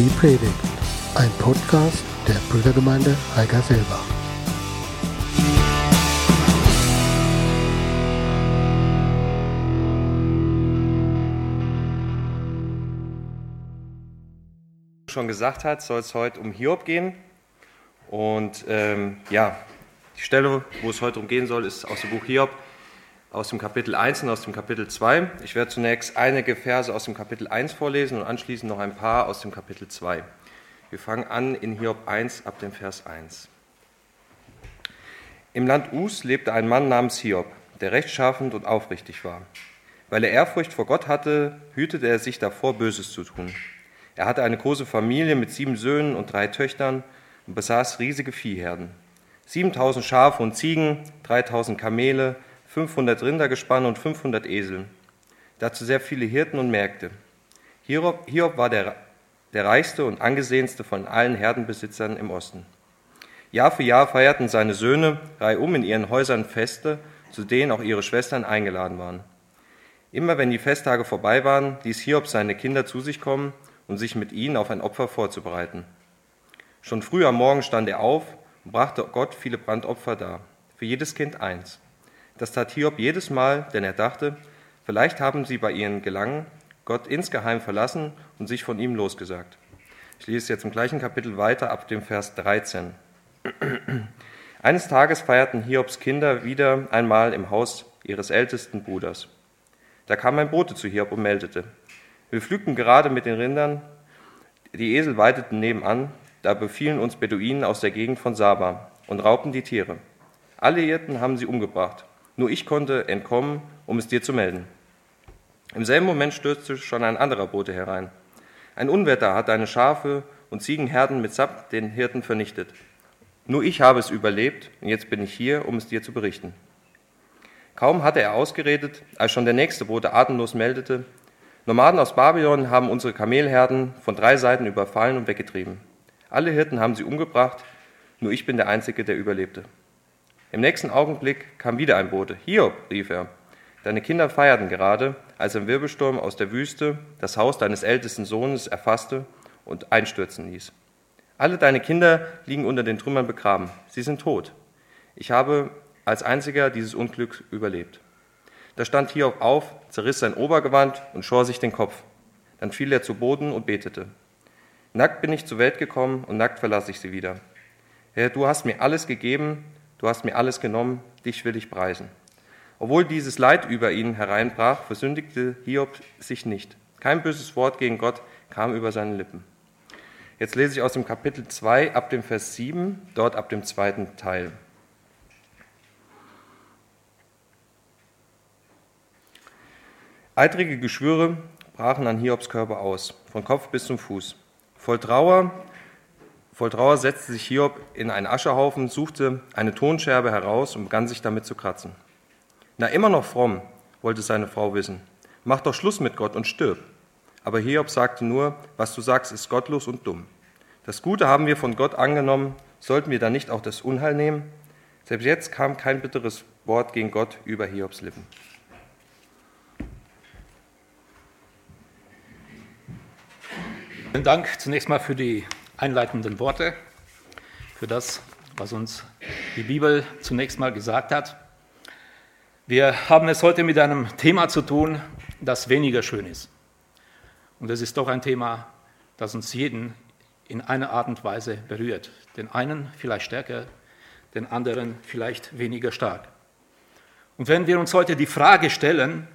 Die Predigt, ein Podcast der Brüdergemeinde Heigerselbach. schon gesagt hat, soll es heute um Hiob gehen. Und ähm, ja, die Stelle, wo es heute um gehen soll, ist aus dem Buch Hiob, aus dem Kapitel 1 und aus dem Kapitel 2. Ich werde zunächst einige Verse aus dem Kapitel 1 vorlesen und anschließend noch ein paar aus dem Kapitel 2. Wir fangen an in Hiob 1 ab dem Vers 1. Im Land Us lebte ein Mann namens Hiob, der rechtschaffend und aufrichtig war. Weil er Ehrfurcht vor Gott hatte, hütete er sich davor, Böses zu tun. Er hatte eine große Familie mit sieben Söhnen und drei Töchtern und besaß riesige Viehherden. 7000 Schafe und Ziegen, 3000 Kamele, 500 Rindergespanne und 500 Esel. Dazu sehr viele Hirten und Märkte. Hiob, Hiob war der, der reichste und angesehenste von allen Herdenbesitzern im Osten. Jahr für Jahr feierten seine Söhne reihum in ihren Häusern Feste, zu denen auch ihre Schwestern eingeladen waren. Immer wenn die Festtage vorbei waren, ließ Hiob seine Kinder zu sich kommen um sich mit ihnen auf ein Opfer vorzubereiten. Schon früh am Morgen stand er auf und brachte Gott viele Brandopfer dar, für jedes Kind eins. Das tat Hiob jedes Mal, denn er dachte, vielleicht haben sie bei ihren Gelangen Gott insgeheim verlassen und sich von ihm losgesagt. Ich lese jetzt im gleichen Kapitel weiter ab dem Vers 13. Eines Tages feierten Hiobs Kinder wieder einmal im Haus ihres ältesten Bruders. Da kam ein Bote zu Hiob und meldete, wir pflügten gerade mit den Rindern, die Esel weideten nebenan, da befielen uns Beduinen aus der Gegend von Saba und raubten die Tiere. Alle Hirten haben sie umgebracht, nur ich konnte entkommen, um es dir zu melden. Im selben Moment stürzte schon ein anderer Bote herein. Ein Unwetter hat deine Schafe und Ziegenherden mit Sapp den Hirten vernichtet. Nur ich habe es überlebt und jetzt bin ich hier, um es dir zu berichten. Kaum hatte er ausgeredet, als schon der nächste Bote atemlos meldete, Nomaden aus Babylon haben unsere Kamelherden von drei Seiten überfallen und weggetrieben. Alle Hirten haben sie umgebracht, nur ich bin der Einzige, der überlebte. Im nächsten Augenblick kam wieder ein Bote. Hiob, rief er, deine Kinder feierten gerade, als ein Wirbelsturm aus der Wüste das Haus deines ältesten Sohnes erfasste und einstürzen ließ. Alle deine Kinder liegen unter den Trümmern begraben. Sie sind tot. Ich habe als einziger dieses Unglück überlebt. Da stand Hiob auf, zerriss sein Obergewand und schor sich den Kopf. Dann fiel er zu Boden und betete. Nackt bin ich zur Welt gekommen und nackt verlasse ich sie wieder. Herr, du hast mir alles gegeben, du hast mir alles genommen, dich will ich preisen. Obwohl dieses Leid über ihn hereinbrach, versündigte Hiob sich nicht. Kein böses Wort gegen Gott kam über seine Lippen. Jetzt lese ich aus dem Kapitel 2 ab dem Vers 7, dort ab dem zweiten Teil. Eitrige Geschwüre brachen an Hiobs Körper aus, von Kopf bis zum Fuß. Voll Trauer, voll Trauer setzte sich Hiob in einen Aschehaufen, suchte eine Tonscherbe heraus und begann sich damit zu kratzen. Na, immer noch fromm, wollte seine Frau wissen. Mach doch Schluss mit Gott und stirb. Aber Hiob sagte nur, was du sagst, ist gottlos und dumm. Das Gute haben wir von Gott angenommen, sollten wir dann nicht auch das Unheil nehmen? Selbst jetzt kam kein bitteres Wort gegen Gott über Hiobs Lippen. Vielen Dank zunächst mal für die einleitenden Worte, für das, was uns die Bibel zunächst mal gesagt hat. Wir haben es heute mit einem Thema zu tun, das weniger schön ist. Und es ist doch ein Thema, das uns jeden in einer Art und Weise berührt. Den einen vielleicht stärker, den anderen vielleicht weniger stark. Und wenn wir uns heute die Frage stellen,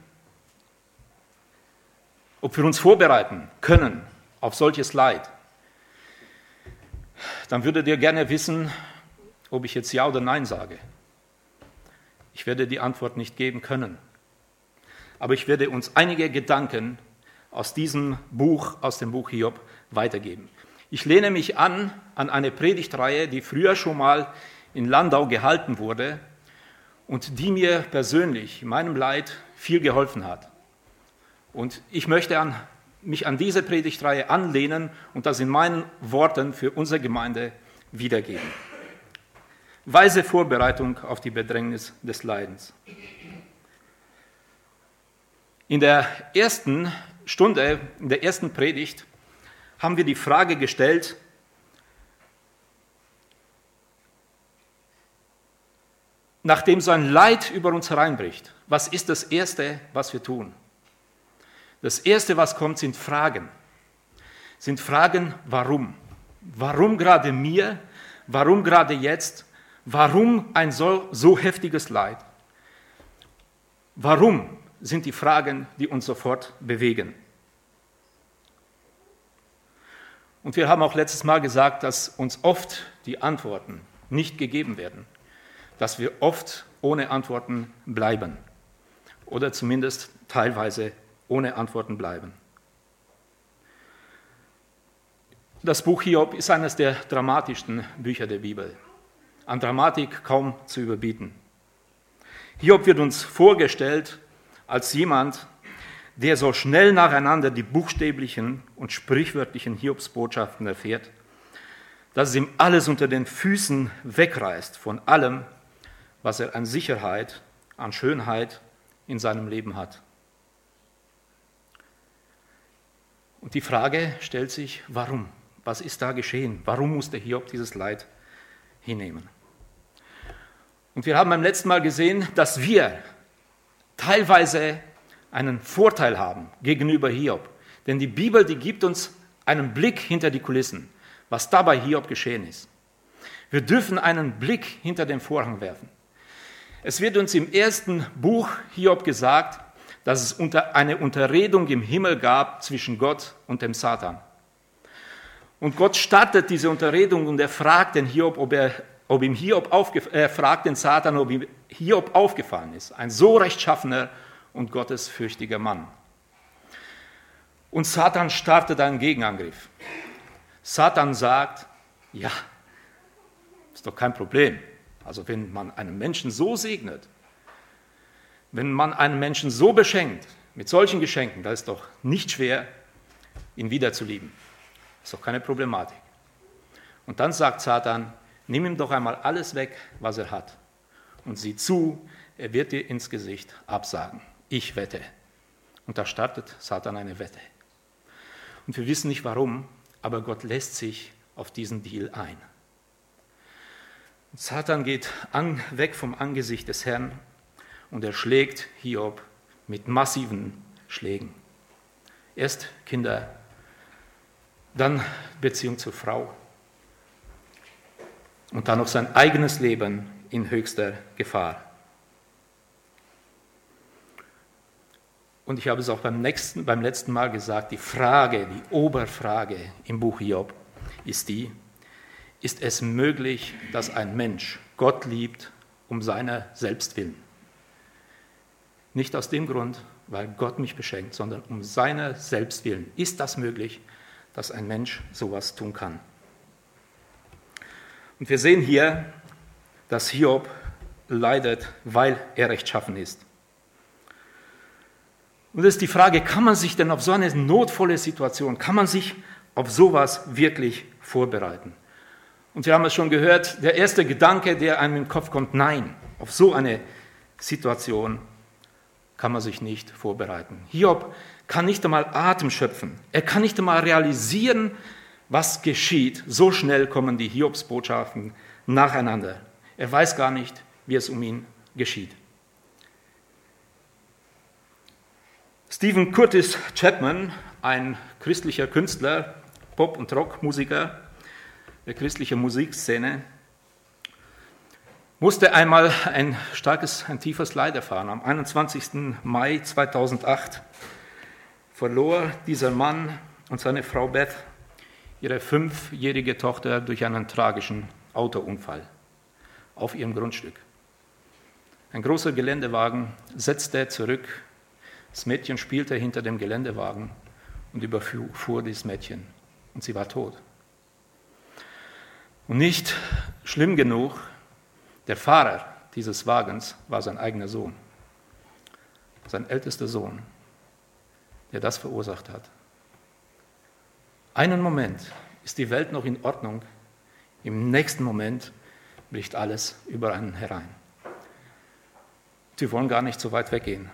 ob wir uns vorbereiten können auf solches Leid, dann würdet ihr gerne wissen, ob ich jetzt Ja oder Nein sage. Ich werde die Antwort nicht geben können. Aber ich werde uns einige Gedanken aus diesem Buch, aus dem Buch Hiob, weitergeben. Ich lehne mich an an eine Predigtreihe, die früher schon mal in Landau gehalten wurde und die mir persönlich in meinem Leid viel geholfen hat. Und ich möchte an mich an diese Predigtreihe anlehnen und das in meinen Worten für unsere Gemeinde wiedergeben. Weise Vorbereitung auf die Bedrängnis des Leidens. In der ersten Stunde, in der ersten Predigt, haben wir die Frage gestellt, nachdem so ein Leid über uns hereinbricht, was ist das Erste, was wir tun? Das Erste, was kommt, sind Fragen. Sind Fragen, warum? Warum gerade mir? Warum gerade jetzt? Warum ein so, so heftiges Leid? Warum sind die Fragen, die uns sofort bewegen? Und wir haben auch letztes Mal gesagt, dass uns oft die Antworten nicht gegeben werden, dass wir oft ohne Antworten bleiben oder zumindest teilweise ohne Antworten bleiben. Das Buch Hiob ist eines der dramatischsten Bücher der Bibel. An Dramatik kaum zu überbieten. Hiob wird uns vorgestellt als jemand, der so schnell nacheinander die buchstäblichen und sprichwörtlichen Hiobsbotschaften erfährt, dass es ihm alles unter den Füßen wegreißt von allem, was er an Sicherheit, an Schönheit in seinem Leben hat. Und die Frage stellt sich, warum? Was ist da geschehen? Warum musste Hiob dieses Leid hinnehmen? Und wir haben beim letzten Mal gesehen, dass wir teilweise einen Vorteil haben gegenüber Hiob. Denn die Bibel, die gibt uns einen Blick hinter die Kulissen, was da bei Hiob geschehen ist. Wir dürfen einen Blick hinter den Vorhang werfen. Es wird uns im ersten Buch Hiob gesagt, dass es eine Unterredung im Himmel gab zwischen Gott und dem Satan. Und Gott startet diese Unterredung und er fragt den Hiob, ob, er, ob ihm Hiob er fragt den Satan, ob ihm Hiob aufgefallen ist. Ein so rechtschaffener und gottesfürchtiger Mann. Und Satan startet einen Gegenangriff. Satan sagt, ja, ist doch kein Problem. Also wenn man einen Menschen so segnet, wenn man einen Menschen so beschenkt, mit solchen Geschenken, da ist doch nicht schwer, ihn wiederzulieben. Ist doch keine Problematik. Und dann sagt Satan, nimm ihm doch einmal alles weg, was er hat. Und sieh zu, er wird dir ins Gesicht absagen ich wette. Und da startet Satan eine Wette. Und wir wissen nicht warum, aber Gott lässt sich auf diesen Deal ein. Und Satan geht an, weg vom Angesicht des Herrn und er schlägt Hiob mit massiven Schlägen. Erst Kinder, dann Beziehung zur Frau und dann noch sein eigenes Leben in höchster Gefahr. Und ich habe es auch beim, nächsten, beim letzten Mal gesagt, die Frage, die Oberfrage im Buch Job ist die, ist es möglich, dass ein Mensch Gott liebt um seiner selbst willen? Nicht aus dem Grund, weil Gott mich beschenkt, sondern um seiner selbst willen. Ist das möglich, dass ein Mensch sowas tun kann? Und wir sehen hier, dass Hiob leidet, weil er rechtschaffen ist. Und das ist die Frage, kann man sich denn auf so eine notvolle Situation, kann man sich auf sowas wirklich vorbereiten? Und wir haben es schon gehört, der erste Gedanke, der einem in den Kopf kommt, nein, auf so eine Situation kann man sich nicht vorbereiten. Hiob kann nicht einmal Atem schöpfen. Er kann nicht einmal realisieren, was geschieht. So schnell kommen die Hiobsbotschaften nacheinander. Er weiß gar nicht, wie es um ihn geschieht. Stephen Curtis Chapman, ein christlicher Künstler, Pop- und Rockmusiker der christlichen Musikszene, musste einmal ein starkes, ein tiefes Leid erfahren. Am 21. Mai 2008 verlor dieser Mann und seine Frau Beth ihre fünfjährige Tochter durch einen tragischen Autounfall auf ihrem Grundstück. Ein großer Geländewagen setzte zurück das Mädchen spielte hinter dem Geländewagen und überfuhr dieses Mädchen und sie war tot. Und nicht schlimm genug, der Fahrer dieses Wagens war sein eigener Sohn, sein ältester Sohn, der das verursacht hat. Einen Moment ist die Welt noch in Ordnung, im nächsten Moment bricht alles über einen herein. Sie wollen gar nicht so weit weggehen.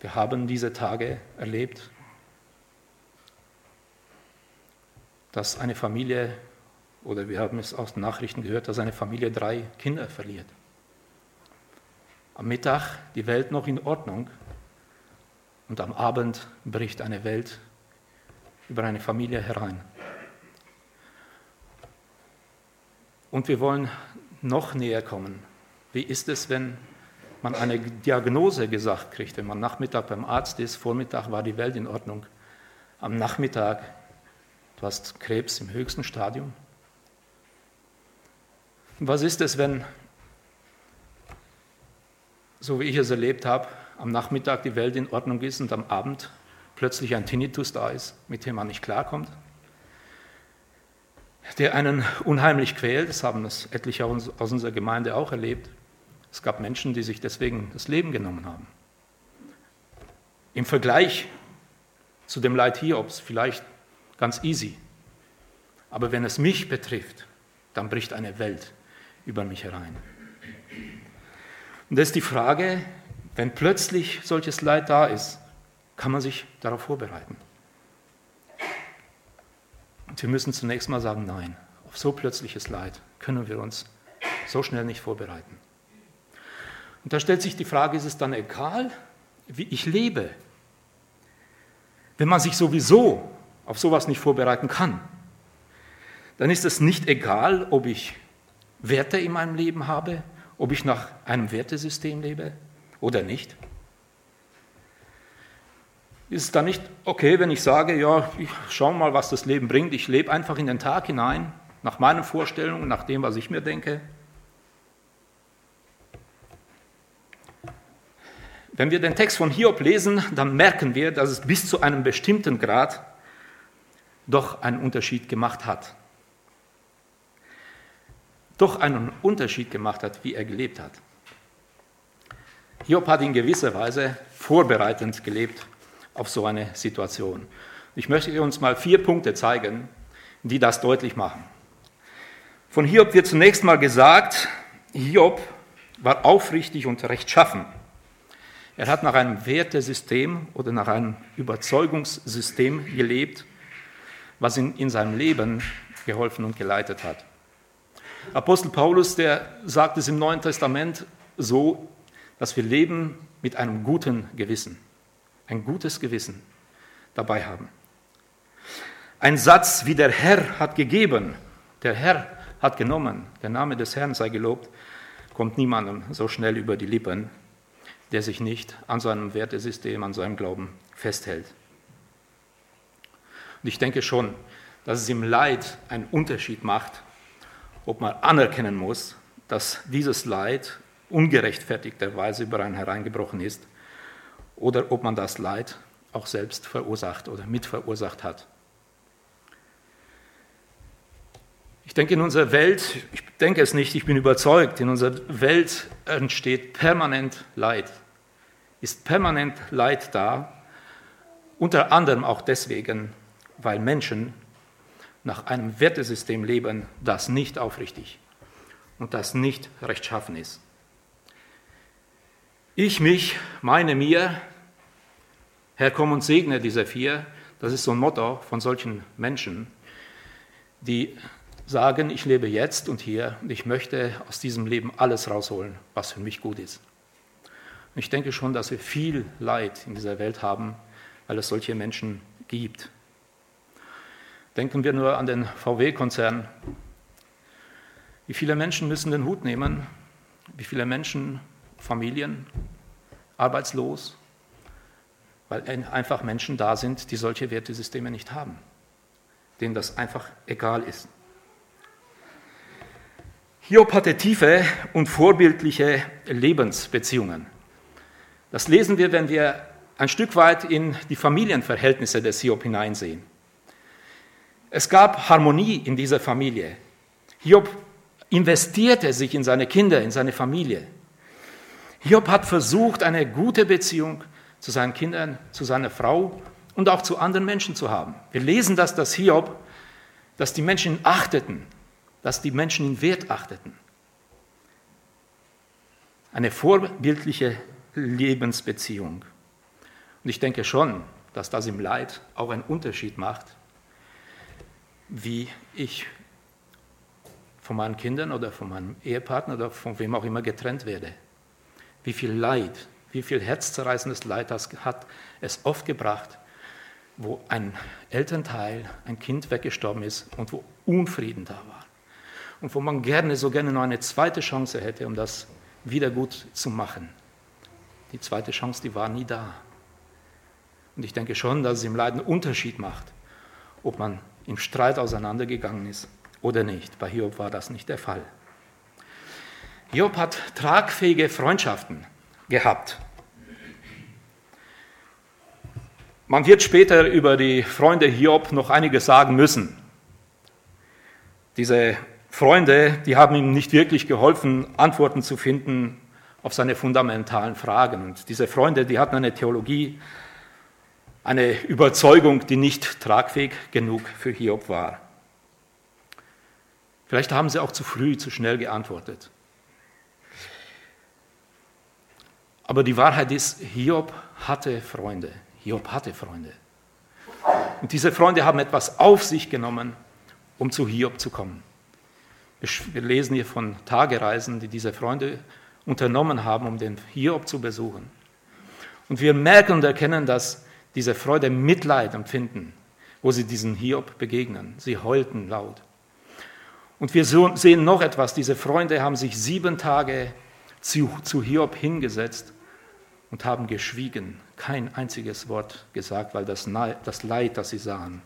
Wir haben diese Tage erlebt. dass eine Familie, oder wir haben es aus den Nachrichten gehört, dass eine Familie drei Kinder verliert. Am Mittag die Welt noch in Ordnung und am Abend bricht eine Welt über eine Familie herein. Und wir wollen noch näher kommen. Wie ist es, wenn man eine Diagnose gesagt kriegt, wenn man Nachmittag beim Arzt ist, Vormittag war die Welt in Ordnung, am Nachmittag, du hast Krebs im höchsten Stadium? Was ist es, wenn so wie ich es erlebt habe, am Nachmittag die Welt in Ordnung ist und am Abend plötzlich ein Tinnitus da ist, mit dem man nicht klarkommt, der einen unheimlich quält. Das haben es etliche aus unserer Gemeinde auch erlebt. Es gab Menschen, die sich deswegen das Leben genommen haben. Im Vergleich zu dem Leid Hiobs vielleicht ganz easy. Aber wenn es mich betrifft, dann bricht eine Welt über mich herein. Und das ist die Frage, wenn plötzlich solches Leid da ist, kann man sich darauf vorbereiten. Und wir müssen zunächst mal sagen, nein, auf so plötzliches Leid können wir uns so schnell nicht vorbereiten. Und da stellt sich die Frage, ist es dann egal, wie ich lebe? Wenn man sich sowieso auf sowas nicht vorbereiten kann, dann ist es nicht egal, ob ich Werte in meinem Leben habe, ob ich nach einem Wertesystem lebe oder nicht? Ist es dann nicht okay, wenn ich sage, ja, ich schau mal, was das Leben bringt, ich lebe einfach in den Tag hinein, nach meinen Vorstellungen, nach dem, was ich mir denke? Wenn wir den Text von Hiob lesen, dann merken wir, dass es bis zu einem bestimmten Grad doch einen Unterschied gemacht hat doch einen Unterschied gemacht hat, wie er gelebt hat. Hiob hat in gewisser Weise vorbereitend gelebt auf so eine Situation. Ich möchte uns mal vier Punkte zeigen, die das deutlich machen. Von Hiob wird zunächst mal gesagt, Hiob war aufrichtig und rechtschaffen. Er hat nach einem Wertesystem oder nach einem Überzeugungssystem gelebt, was ihn in seinem Leben geholfen und geleitet hat. Apostel Paulus, der sagt es im Neuen Testament so, dass wir leben mit einem guten Gewissen, ein gutes Gewissen dabei haben. Ein Satz wie der Herr hat gegeben, der Herr hat genommen, der Name des Herrn sei gelobt, kommt niemandem so schnell über die Lippen, der sich nicht an seinem Wertesystem, an seinem Glauben festhält. Und ich denke schon, dass es im Leid einen Unterschied macht, ob man anerkennen muss, dass dieses Leid ungerechtfertigterweise über einen hereingebrochen ist oder ob man das Leid auch selbst verursacht oder mitverursacht hat. Ich denke, in unserer Welt, ich denke es nicht, ich bin überzeugt, in unserer Welt entsteht permanent Leid, ist permanent Leid da, unter anderem auch deswegen, weil Menschen nach einem Wertesystem leben, das nicht aufrichtig und das nicht rechtschaffen ist. Ich mich, meine mir, Herr, komm und segne diese vier. Das ist so ein Motto von solchen Menschen, die sagen, ich lebe jetzt und hier und ich möchte aus diesem Leben alles rausholen, was für mich gut ist. Und ich denke schon, dass wir viel Leid in dieser Welt haben, weil es solche Menschen gibt. Denken wir nur an den VW-Konzern. Wie viele Menschen müssen den Hut nehmen? Wie viele Menschen, Familien, arbeitslos, weil einfach Menschen da sind, die solche Wertesysteme nicht haben, denen das einfach egal ist. Hiob hatte tiefe und vorbildliche Lebensbeziehungen. Das lesen wir, wenn wir ein Stück weit in die Familienverhältnisse des Hiob hineinsehen. Es gab Harmonie in dieser Familie. Hiob investierte sich in seine Kinder, in seine Familie. Hiob hat versucht, eine gute Beziehung zu seinen Kindern, zu seiner Frau und auch zu anderen Menschen zu haben. Wir lesen das, dass Hiob, dass die Menschen ihn achteten, dass die Menschen ihn wert achteten. Eine vorbildliche Lebensbeziehung. Und ich denke schon, dass das im Leid auch einen Unterschied macht, wie ich von meinen Kindern oder von meinem Ehepartner oder von wem auch immer getrennt werde. Wie viel Leid, wie viel herzzerreißendes Leid das hat es oft gebracht, wo ein Elternteil, ein Kind weggestorben ist und wo Unfrieden da war. Und wo man gerne, so gerne noch eine zweite Chance hätte, um das wieder gut zu machen. Die zweite Chance, die war nie da. Und ich denke schon, dass es im Leid einen Unterschied macht, ob man im Streit auseinandergegangen ist oder nicht. Bei Hiob war das nicht der Fall. Hiob hat tragfähige Freundschaften gehabt. Man wird später über die Freunde Hiob noch einiges sagen müssen. Diese Freunde, die haben ihm nicht wirklich geholfen, Antworten zu finden auf seine fundamentalen Fragen. Und diese Freunde, die hatten eine Theologie, eine Überzeugung, die nicht tragfähig genug für Hiob war. Vielleicht haben sie auch zu früh, zu schnell geantwortet. Aber die Wahrheit ist, Hiob hatte Freunde. Hiob hatte Freunde. Und diese Freunde haben etwas auf sich genommen, um zu Hiob zu kommen. Wir lesen hier von Tagereisen, die diese Freunde unternommen haben, um den Hiob zu besuchen. Und wir merken und erkennen, dass diese Freude Mitleid empfinden, wo sie diesen Hiob begegnen. Sie heulten laut. Und wir sehen noch etwas, diese Freunde haben sich sieben Tage zu, zu Hiob hingesetzt und haben geschwiegen, kein einziges Wort gesagt, weil das, das Leid, das sie sahen,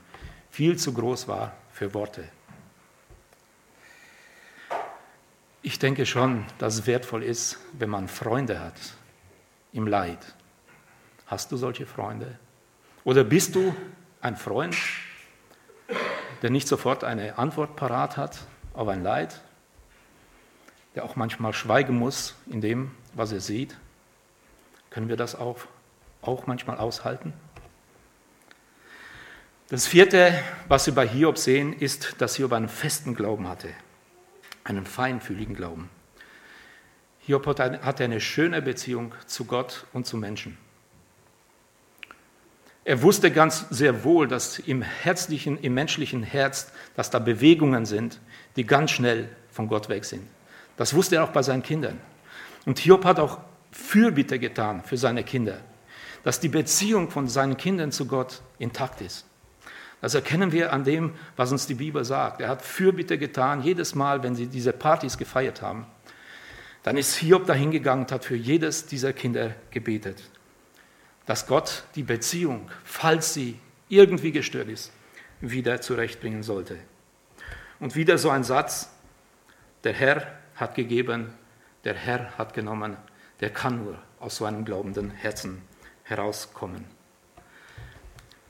viel zu groß war für Worte. Ich denke schon, dass es wertvoll ist, wenn man Freunde hat im Leid. Hast du solche Freunde? Oder bist du ein Freund, der nicht sofort eine Antwort parat hat auf ein Leid, der auch manchmal schweigen muss in dem, was er sieht? Können wir das auch, auch manchmal aushalten? Das vierte, was wir bei Hiob sehen, ist, dass Hiob einen festen Glauben hatte einen feinfühligen Glauben. Hiob hatte eine schöne Beziehung zu Gott und zu Menschen. Er wusste ganz sehr wohl, dass im herzlichen, im menschlichen Herz, dass da Bewegungen sind, die ganz schnell von Gott weg sind. Das wusste er auch bei seinen Kindern. Und Hiob hat auch Fürbitte getan für seine Kinder, dass die Beziehung von seinen Kindern zu Gott intakt ist. Das erkennen wir an dem, was uns die Bibel sagt. Er hat Fürbitte getan, jedes Mal, wenn sie diese Partys gefeiert haben. Dann ist Hiob dahingegangen und hat für jedes dieser Kinder gebetet, dass Gott die Beziehung, falls sie irgendwie gestört ist, wieder zurechtbringen sollte. Und wieder so ein Satz, der Herr hat gegeben, der Herr hat genommen, der kann nur aus so einem glaubenden Herzen herauskommen.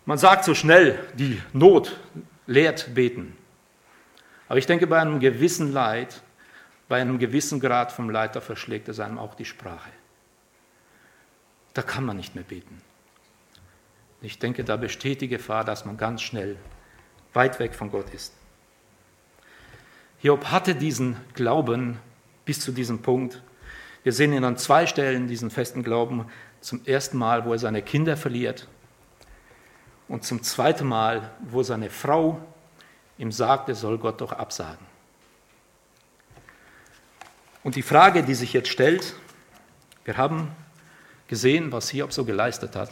Man sagt so schnell, die Not lehrt beten. Aber ich denke, bei einem gewissen Leid, bei einem gewissen Grad vom Leid, da verschlägt es einem auch die Sprache. Da kann man nicht mehr beten. Ich denke, da besteht die Gefahr, dass man ganz schnell weit weg von Gott ist. Hiob hatte diesen Glauben bis zu diesem Punkt. Wir sehen ihn an zwei Stellen, diesen festen Glauben. Zum ersten Mal, wo er seine Kinder verliert und zum zweiten Mal, wo seine Frau ihm sagt, er soll Gott doch absagen. Und die Frage, die sich jetzt stellt, wir haben gesehen, was Hiob so geleistet hat.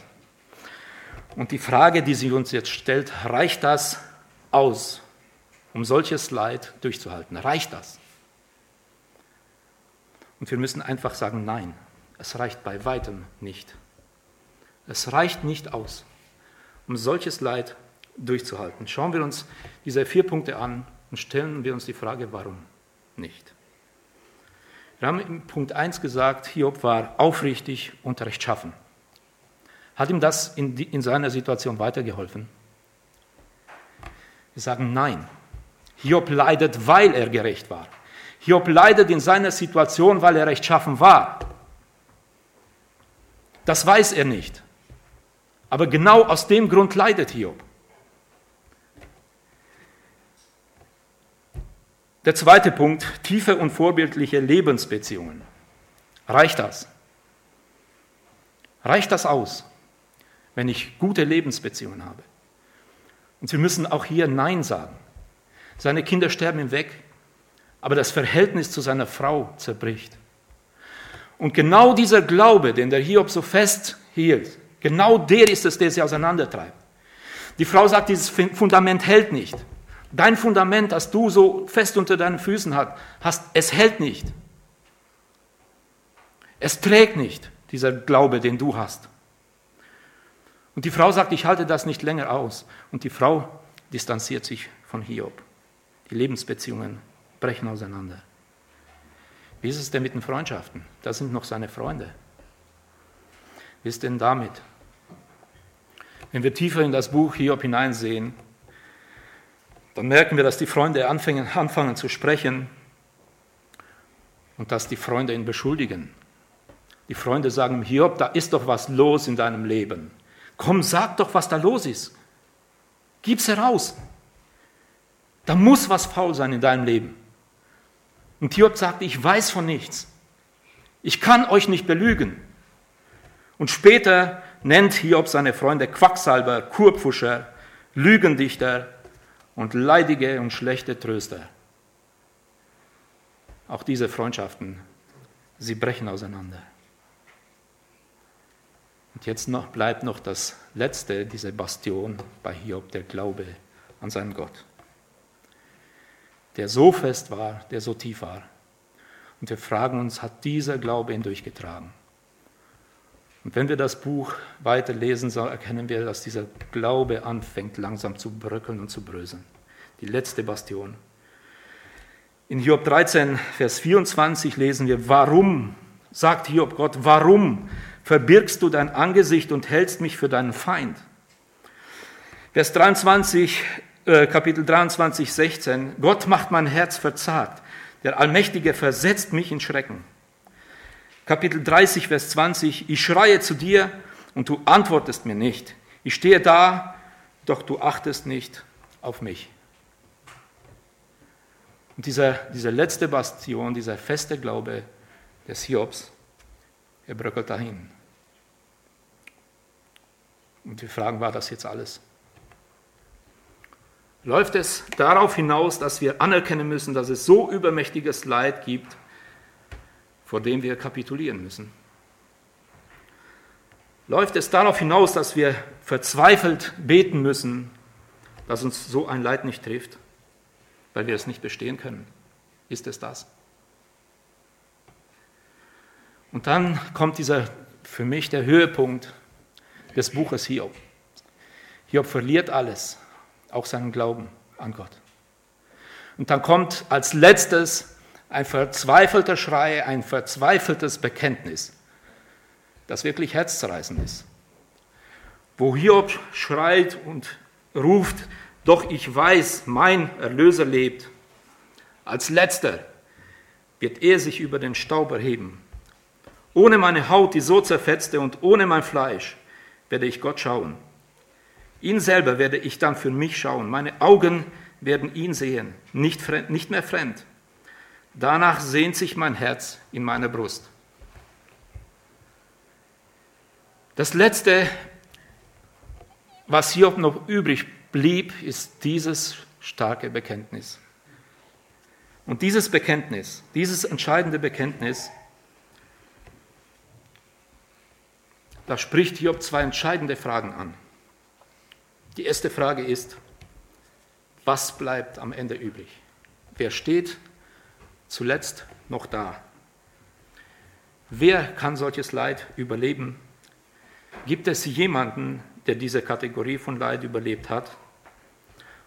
Und die Frage, die sich uns jetzt stellt, reicht das aus, um solches Leid durchzuhalten? Reicht das? Und wir müssen einfach sagen, nein, es reicht bei weitem nicht. Es reicht nicht aus um solches Leid durchzuhalten. Schauen wir uns diese vier Punkte an und stellen wir uns die Frage, warum nicht. Wir haben in Punkt 1 gesagt, Hiob war aufrichtig und rechtschaffen. Hat ihm das in, die, in seiner Situation weitergeholfen? Wir sagen nein. Hiob leidet, weil er gerecht war. Hiob leidet in seiner Situation, weil er rechtschaffen war. Das weiß er nicht. Aber genau aus dem Grund leidet Hiob. Der zweite Punkt, tiefe und vorbildliche Lebensbeziehungen. Reicht das? Reicht das aus, wenn ich gute Lebensbeziehungen habe? Und wir müssen auch hier Nein sagen. Seine Kinder sterben ihm weg, aber das Verhältnis zu seiner Frau zerbricht. Und genau dieser Glaube, den der Hiob so fest hielt, genau der ist es, der sie auseinandertreibt. Die Frau sagt, dieses Fundament hält nicht. Dein Fundament, das du so fest unter deinen Füßen hast, es hält nicht. Es trägt nicht, dieser Glaube, den du hast. Und die Frau sagt, ich halte das nicht länger aus. Und die Frau distanziert sich von Hiob. Die Lebensbeziehungen brechen auseinander. Wie ist es denn mit den Freundschaften? Das sind noch seine Freunde. Wie ist denn damit? Wenn wir tiefer in das Buch Hiob hineinsehen, dann merken wir, dass die Freunde anfangen, anfangen zu sprechen und dass die Freunde ihn beschuldigen. Die Freunde sagen, Hiob, da ist doch was los in deinem Leben. Komm, sag doch, was da los ist. Gib's heraus. Da muss was faul sein in deinem Leben. Und Hiob sagt, ich weiß von nichts. Ich kann euch nicht belügen. Und später nennt Hiob seine Freunde Quacksalber, Kurpfuscher, Lügendichter und leidige und schlechte Tröster. Auch diese Freundschaften, sie brechen auseinander. Und jetzt noch bleibt noch das letzte, diese Bastion bei Hiob, der Glaube an seinen Gott. Der so fest war, der so tief war. Und wir fragen uns, hat dieser Glaube ihn durchgetragen? Und wenn wir das Buch weiterlesen, so erkennen wir, dass dieser Glaube anfängt langsam zu bröckeln und zu bröseln. Die letzte Bastion. In Hiob 13, Vers 24 lesen wir, warum, sagt Hiob Gott, warum verbirgst du dein Angesicht und hältst mich für deinen Feind? Vers 23, äh, Kapitel 23, 16, Gott macht mein Herz verzagt, der Allmächtige versetzt mich in Schrecken. Kapitel 30, Vers 20, ich schreie zu dir und du antwortest mir nicht. Ich stehe da, doch du achtest nicht auf mich. Und dieser, diese letzte Bastion, dieser feste Glaube des Hiobs, er bröckelt dahin. Und wir fragen, war das jetzt alles? Läuft es darauf hinaus, dass wir anerkennen müssen, dass es so übermächtiges Leid gibt, vor dem wir kapitulieren müssen? Läuft es darauf hinaus, dass wir verzweifelt beten müssen, dass uns so ein Leid nicht trifft, weil wir es nicht bestehen können? Ist es das? Und dann kommt dieser für mich der Höhepunkt des Buches Hiob. Hiob verliert alles, auch seinen Glauben an Gott. Und dann kommt als letztes ein verzweifelter Schrei, ein verzweifeltes Bekenntnis, das wirklich herzzerreißend ist. Wo Hiob schreit und ruft, doch ich weiß, mein Erlöser lebt. Als letzter wird er sich über den Staub erheben. Ohne meine Haut, die so zerfetzte, und ohne mein Fleisch werde ich Gott schauen. Ihn selber werde ich dann für mich schauen. Meine Augen werden ihn sehen, nicht, fremd, nicht mehr fremd. Danach sehnt sich mein Herz in meiner Brust. Das Letzte, was hier noch übrig blieb, ist dieses starke Bekenntnis. Und dieses Bekenntnis, dieses entscheidende Bekenntnis, da spricht Hiob zwei entscheidende Fragen an. Die erste Frage ist, was bleibt am Ende übrig? Wer steht zuletzt noch da? Wer kann solches Leid überleben? Gibt es jemanden, der diese Kategorie von Leid überlebt hat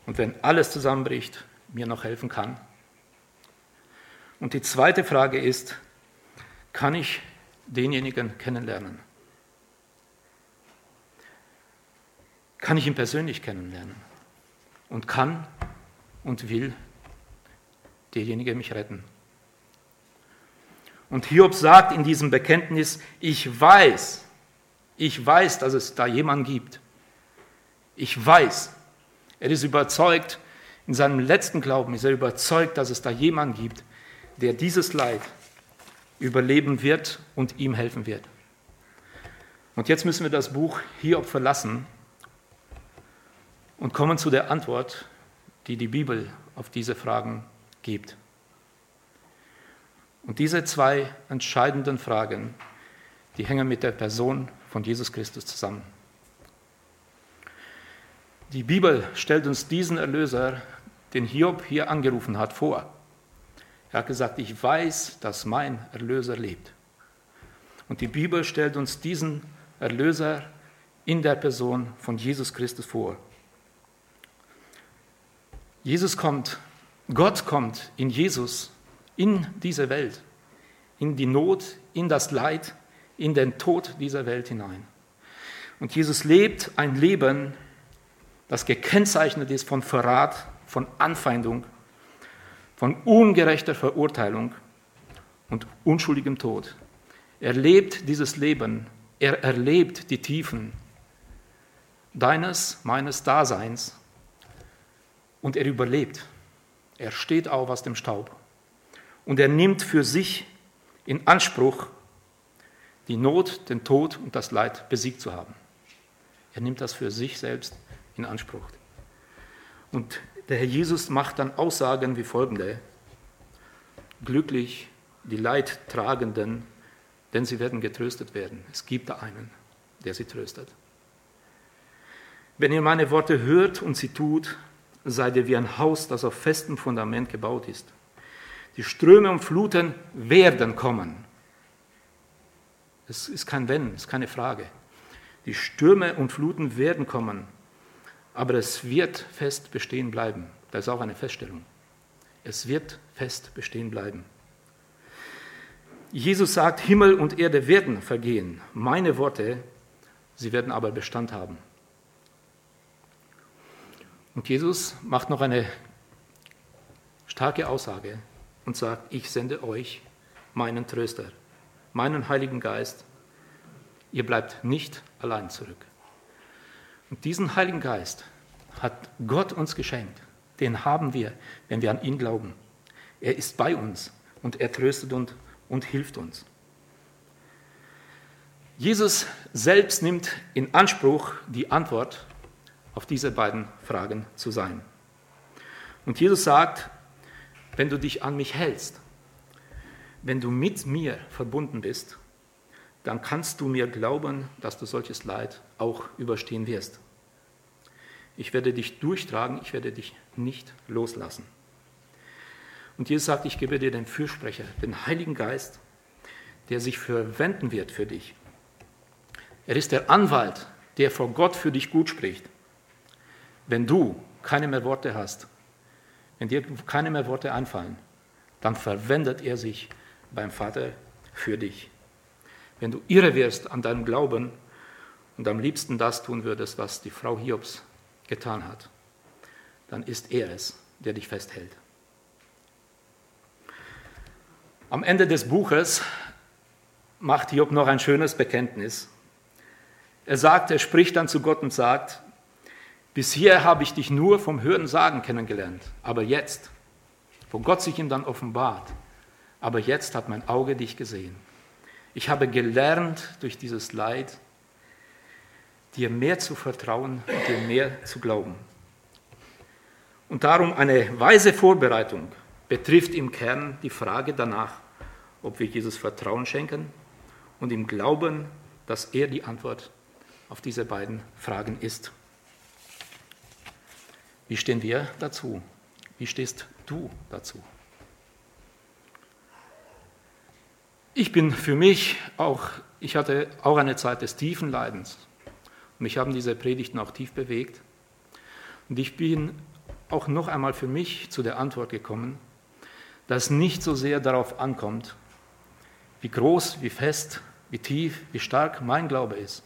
und wenn alles zusammenbricht, mir noch helfen kann? Und die zweite Frage ist, kann ich denjenigen kennenlernen? kann ich ihn persönlich kennenlernen und kann und will derjenige mich retten. Und Hiob sagt in diesem Bekenntnis, ich weiß, ich weiß, dass es da jemanden gibt. Ich weiß. Er ist überzeugt, in seinem letzten Glauben ist er überzeugt, dass es da jemanden gibt, der dieses Leid überleben wird und ihm helfen wird. Und jetzt müssen wir das Buch Hiob verlassen und kommen zu der Antwort, die die Bibel auf diese Fragen gibt. Und diese zwei entscheidenden Fragen, die hängen mit der Person von Jesus Christus zusammen. Die Bibel stellt uns diesen Erlöser, den Hiob hier angerufen hat, vor. Er hat gesagt, ich weiß, dass mein Erlöser lebt. Und die Bibel stellt uns diesen Erlöser in der Person von Jesus Christus vor. Jesus kommt, Gott kommt in Jesus in diese Welt, in die Not, in das Leid, in den Tod dieser Welt hinein. Und Jesus lebt ein Leben, das gekennzeichnet ist von Verrat, von Anfeindung, von ungerechter Verurteilung und unschuldigem Tod. Er lebt dieses Leben, er erlebt die Tiefen deines, meines Daseins und er überlebt. Er steht auf aus dem Staub und er nimmt für sich in Anspruch, die Not, den Tod und das Leid besiegt zu haben. Er nimmt das für sich selbst in Anspruch. Und der Herr Jesus macht dann Aussagen wie folgende. Glücklich die Leidtragenden, denn sie werden getröstet werden. Es gibt da einen, der sie tröstet. Wenn ihr meine Worte hört und sie tut, seid ihr wie ein Haus, das auf festem Fundament gebaut ist. Die Ströme und Fluten werden kommen. Es ist kein Wenn, es ist keine Frage. Die Stürme und Fluten werden kommen, aber es wird fest bestehen bleiben. Das ist auch eine Feststellung. Es wird fest bestehen bleiben. Jesus sagt, Himmel und Erde werden vergehen. Meine Worte, sie werden aber Bestand haben. Und Jesus macht noch eine starke Aussage und sagt, ich sende euch meinen Tröster, meinen Heiligen Geist. Ihr bleibt nicht allein zurück. Und diesen Heiligen Geist hat Gott uns geschenkt. Den haben wir, wenn wir an ihn glauben. Er ist bei uns und er tröstet und, und hilft uns. Jesus selbst nimmt in Anspruch, die Antwort auf diese beiden Fragen zu sein. Und Jesus sagt, wenn du dich an mich hältst, wenn du mit mir verbunden bist, dann kannst du mir glauben, dass du solches Leid auch überstehen wirst. Ich werde dich durchtragen, ich werde dich nicht loslassen. Und Jesus sagt, ich gebe dir den Fürsprecher, den Heiligen Geist, der sich verwenden wird für dich. Er ist der Anwalt, der vor Gott für dich gut spricht. Wenn du keine mehr Worte hast, wenn dir keine mehr Worte einfallen, dann verwendet er sich beim Vater für dich. Wenn du irre wirst an deinem Glauben und am liebsten das tun würdest, was die Frau Hiobs getan hat, dann ist er es, der dich festhält. Am Ende des Buches macht Hiob noch ein schönes Bekenntnis. Er sagt, er spricht dann zu Gott und sagt, Bisher habe ich dich nur vom Hören sagen kennengelernt, aber jetzt, wo Gott sich ihm dann offenbart, aber jetzt hat mein Auge dich gesehen. Ich habe gelernt durch dieses Leid, dir mehr zu vertrauen und dir mehr zu glauben. Und darum eine weise Vorbereitung betrifft im Kern die Frage danach, ob wir Jesus Vertrauen schenken und ihm glauben, dass er die Antwort auf diese beiden Fragen ist. Wie stehen wir dazu? Wie stehst du dazu? Ich bin für mich auch, ich hatte auch eine Zeit des tiefen Leidens. Mich haben diese Predigten auch tief bewegt. Und ich bin auch noch einmal für mich zu der Antwort gekommen, dass nicht so sehr darauf ankommt, wie groß, wie fest, wie tief, wie stark mein Glaube ist.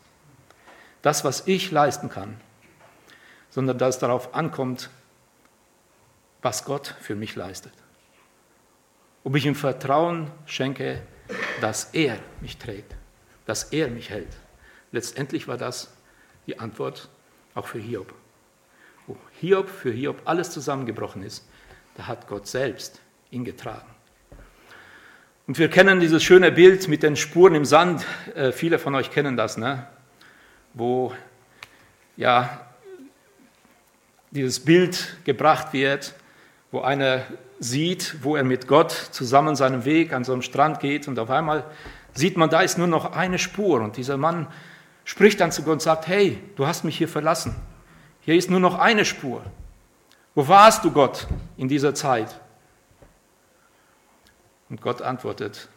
Das, was ich leisten kann, sondern dass es darauf ankommt, was Gott für mich leistet. Ob ich ihm Vertrauen schenke, dass er mich trägt, dass er mich hält. Letztendlich war das die Antwort auch für Hiob. Wo Hiob für Hiob alles zusammengebrochen ist, da hat Gott selbst ihn getragen. Und wir kennen dieses schöne Bild mit den Spuren im Sand. Äh, viele von euch kennen das, ne? wo ja dieses Bild gebracht wird, wo einer sieht, wo er mit Gott zusammen seinen Weg an so einem Strand geht und auf einmal sieht man, da ist nur noch eine Spur und dieser Mann spricht dann zu Gott und sagt, hey, du hast mich hier verlassen. Hier ist nur noch eine Spur. Wo warst du, Gott, in dieser Zeit? Und Gott antwortet,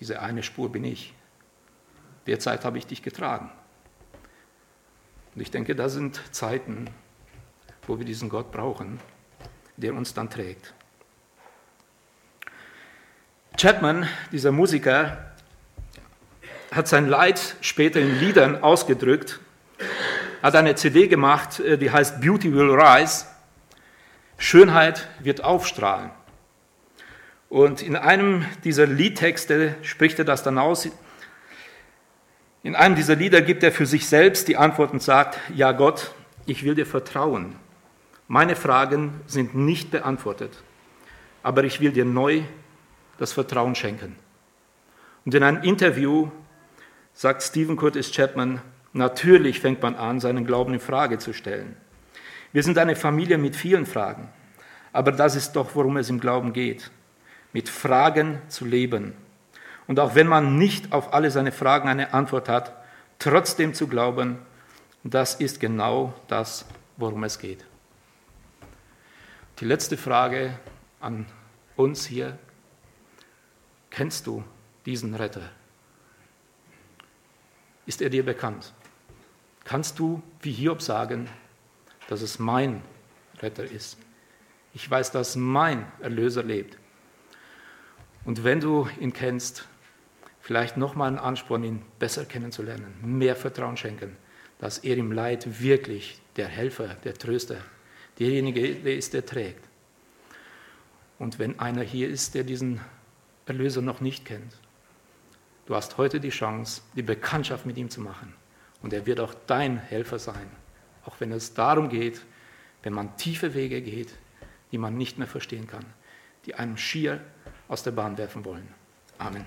diese eine Spur bin ich. Derzeit habe ich dich getragen. Und ich denke, das sind Zeiten, wo wir diesen Gott brauchen, der uns dann trägt. Chapman, dieser Musiker, hat sein Leid später in Liedern ausgedrückt, hat eine CD gemacht, äh, die heißt Beauty Will Rise. Schönheit wird aufstrahlen. Und in einem dieser Liedtexte spricht er das dann aus. In einem dieser Lieder gibt er für sich selbst die Antwort und sagt, ja Gott, ich will dir vertrauen. Meine Fragen sind nicht beantwortet, aber ich will dir neu das Vertrauen schenken. Und in einem Interview sagt Stephen Curtis Chapman, natürlich fängt man an, seinen Glauben in Frage zu stellen. Wir sind eine Familie mit vielen Fragen, aber das ist doch, worum es im Glauben geht, mit Fragen zu leben. Und auch wenn man nicht auf alle seine Fragen eine Antwort hat, trotzdem zu glauben, das ist genau das, worum es geht. Die letzte Frage an uns hier. Kennst du diesen Retter? Ist er dir bekannt? Kannst du wie Hiob sagen, dass es mein Retter ist? Ich weiß, dass mein Erlöser lebt. Und wenn du ihn kennst, vielleicht nochmal einen Ansporn, ihn besser kennenzulernen, mehr Vertrauen schenken, dass er im Leid wirklich der Helfer, der Tröster, derjenige der ist, der trägt. Und wenn einer hier ist, der diesen Erlöser noch nicht kennt, du hast heute die Chance, die Bekanntschaft mit ihm zu machen. Und er wird auch dein Helfer sein, auch wenn es darum geht, wenn man tiefe Wege geht, die man nicht mehr verstehen kann, die einem schier aus der Bahn werfen wollen. Amen.